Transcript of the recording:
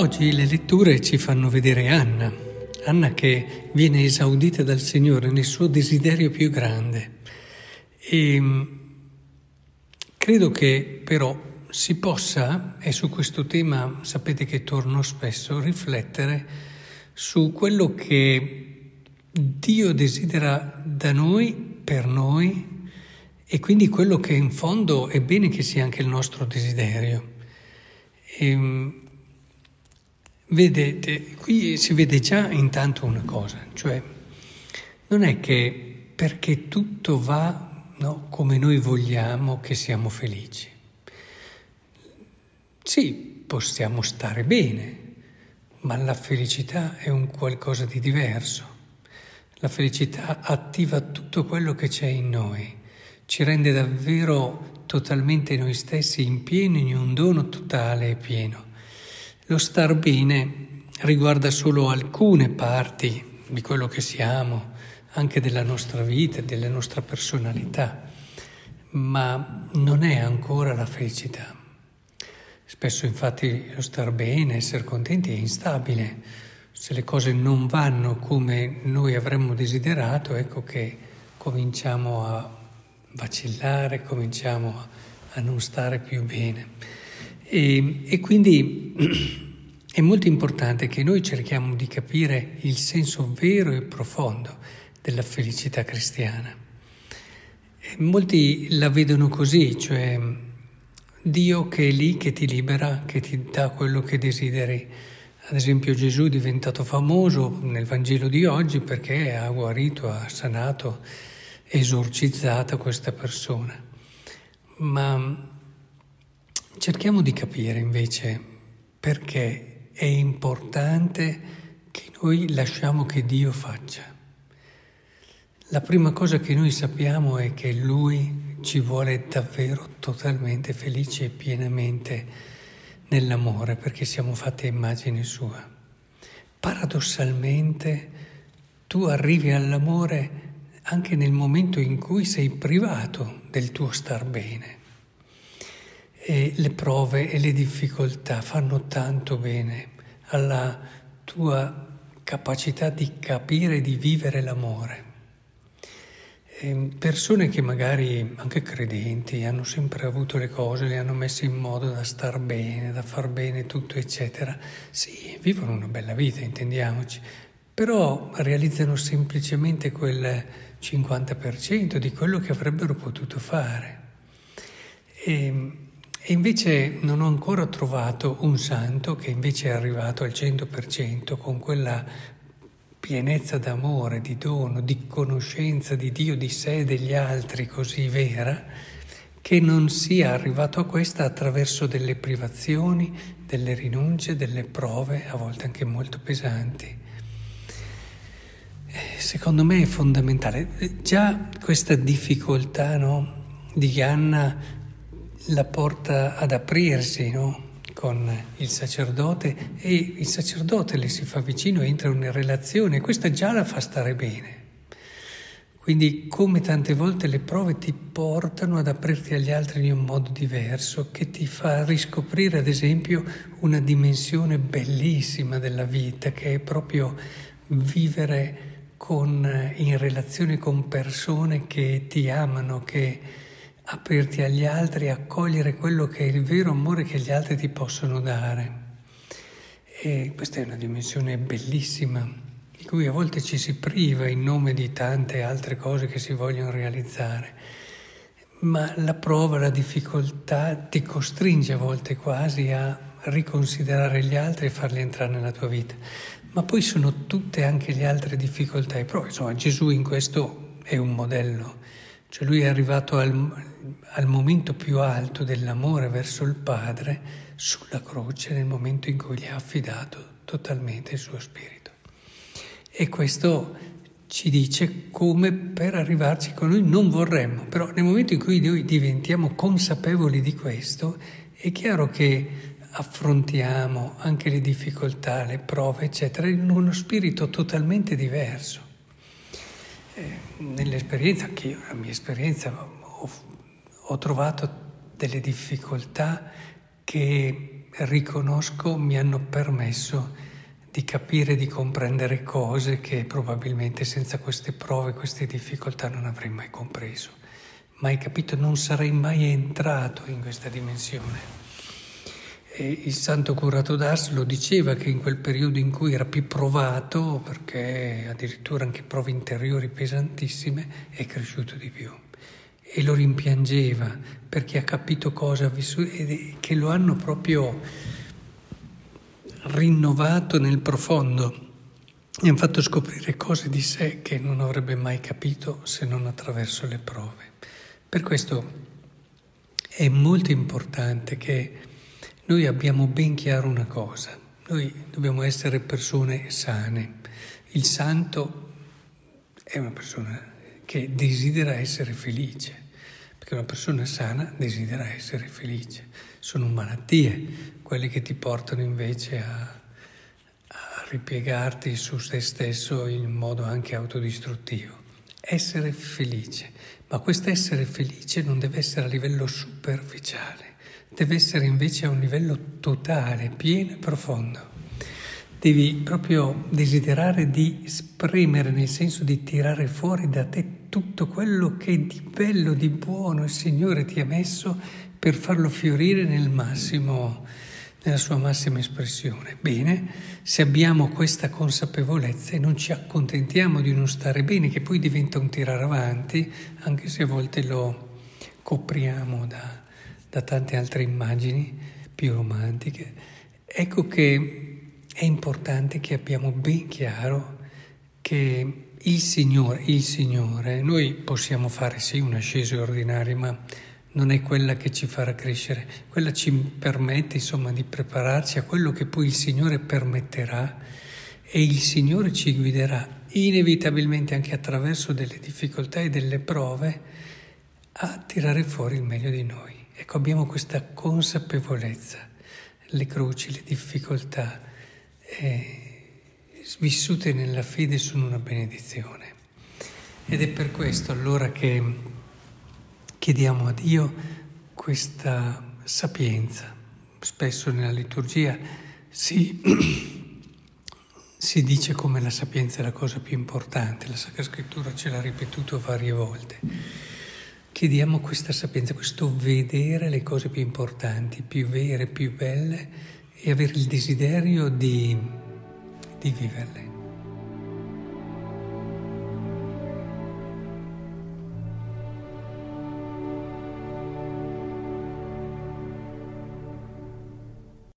Oggi le letture ci fanno vedere Anna, Anna che viene esaudita dal Signore nel suo desiderio più grande. E mm, credo che però si possa, e su questo tema sapete che torno spesso, riflettere su quello che Dio desidera da noi, per noi, e quindi quello che in fondo è bene che sia anche il nostro desiderio. E, mm, Vedete, qui si vede già intanto una cosa, cioè non è che perché tutto va no, come noi vogliamo che siamo felici. Sì, possiamo stare bene, ma la felicità è un qualcosa di diverso. La felicità attiva tutto quello che c'è in noi, ci rende davvero totalmente noi stessi in pieno in un dono totale e pieno. Lo star bene riguarda solo alcune parti di quello che siamo, anche della nostra vita, della nostra personalità, ma non è ancora la felicità. Spesso infatti lo star bene, essere contenti è instabile. Se le cose non vanno come noi avremmo desiderato, ecco che cominciamo a vacillare, cominciamo a non stare più bene. E, e quindi è molto importante che noi cerchiamo di capire il senso vero e profondo della felicità cristiana. E molti la vedono così, cioè Dio che è lì, che ti libera, che ti dà quello che desideri. Ad esempio Gesù è diventato famoso nel Vangelo di oggi perché ha guarito, ha sanato, esorcizzato questa persona. Ma Cerchiamo di capire invece perché è importante che noi lasciamo che Dio faccia. La prima cosa che noi sappiamo è che Lui ci vuole davvero totalmente felici e pienamente nell'amore perché siamo fatti a immagine sua. Paradossalmente tu arrivi all'amore anche nel momento in cui sei privato del tuo star bene. E le prove e le difficoltà fanno tanto bene alla tua capacità di capire e di vivere l'amore. E persone che magari, anche credenti, hanno sempre avuto le cose, le hanno messe in modo da star bene, da far bene tutto, eccetera. Sì, vivono una bella vita, intendiamoci, però realizzano semplicemente quel 50% di quello che avrebbero potuto fare. E, e invece non ho ancora trovato un santo che invece è arrivato al 100% con quella pienezza d'amore, di dono, di conoscenza di Dio, di sé e degli altri così vera, che non sia arrivato a questa attraverso delle privazioni, delle rinunce, delle prove, a volte anche molto pesanti. Secondo me è fondamentale. Già questa difficoltà no, di Anna la porta ad aprirsi no? con il sacerdote e il sacerdote le si fa vicino, entra in relazione, questa già la fa stare bene. Quindi come tante volte le prove ti portano ad aprirti agli altri in un modo diverso, che ti fa riscoprire ad esempio una dimensione bellissima della vita, che è proprio vivere con, in relazione con persone che ti amano, che aprirti agli altri, accogliere quello che è il vero amore che gli altri ti possono dare. E questa è una dimensione bellissima, di cui a volte ci si priva in nome di tante altre cose che si vogliono realizzare. Ma la prova, la difficoltà ti costringe a volte quasi a riconsiderare gli altri e farli entrare nella tua vita. Ma poi sono tutte anche le altre difficoltà e prove. Insomma, Gesù in questo è un modello. Cioè lui è arrivato al, al momento più alto dell'amore verso il Padre sulla croce nel momento in cui gli ha affidato totalmente il suo spirito. E questo ci dice come per arrivarci con noi non vorremmo, però nel momento in cui noi diventiamo consapevoli di questo, è chiaro che affrontiamo anche le difficoltà, le prove, eccetera, in uno spirito totalmente diverso. Eh, nell'esperienza, anch'io, la mia esperienza, ho ho trovato delle difficoltà che riconosco mi hanno permesso di capire, di comprendere cose che probabilmente senza queste prove, queste difficoltà non avrei mai compreso, mai capito, non sarei mai entrato in questa dimensione. E il santo curato d'Ars lo diceva che in quel periodo in cui era più provato, perché addirittura anche prove interiori pesantissime, è cresciuto di più. E lo rimpiangeva perché ha capito cosa ha vissuto e che lo hanno proprio rinnovato nel profondo e hanno fatto scoprire cose di sé che non avrebbe mai capito se non attraverso le prove. Per questo è molto importante che noi abbiamo ben chiaro una cosa, noi dobbiamo essere persone sane. Il santo è una persona che desidera essere felice, perché una persona sana desidera essere felice. Sono malattie quelle che ti portano invece a, a ripiegarti su te stesso in modo anche autodistruttivo. Essere felice, ma questo essere felice non deve essere a livello superficiale deve essere invece a un livello totale, pieno e profondo. Devi proprio desiderare di esprimere, nel senso di tirare fuori da te tutto quello che di bello, di buono il Signore ti ha messo per farlo fiorire nel massimo, nella sua massima espressione. Bene, se abbiamo questa consapevolezza e non ci accontentiamo di non stare bene, che poi diventa un tirare avanti, anche se a volte lo copriamo da da tante altre immagini più romantiche, ecco che è importante che abbiamo ben chiaro che il Signore, il Signore, noi possiamo fare sì un'ascesa ordinaria, ma non è quella che ci farà crescere, quella ci permette insomma di prepararci a quello che poi il Signore permetterà e il Signore ci guiderà inevitabilmente anche attraverso delle difficoltà e delle prove a tirare fuori il meglio di noi. Ecco, abbiamo questa consapevolezza, le croci, le difficoltà, eh, vissute nella fede sono una benedizione. Ed è per questo allora che chiediamo a Dio questa sapienza. Spesso nella liturgia si, si dice come la sapienza è la cosa più importante, la Sacra Scrittura ce l'ha ripetuto varie volte. Chiediamo questa sapienza, questo vedere le cose più importanti, più vere, più belle e avere il desiderio di, di viverle.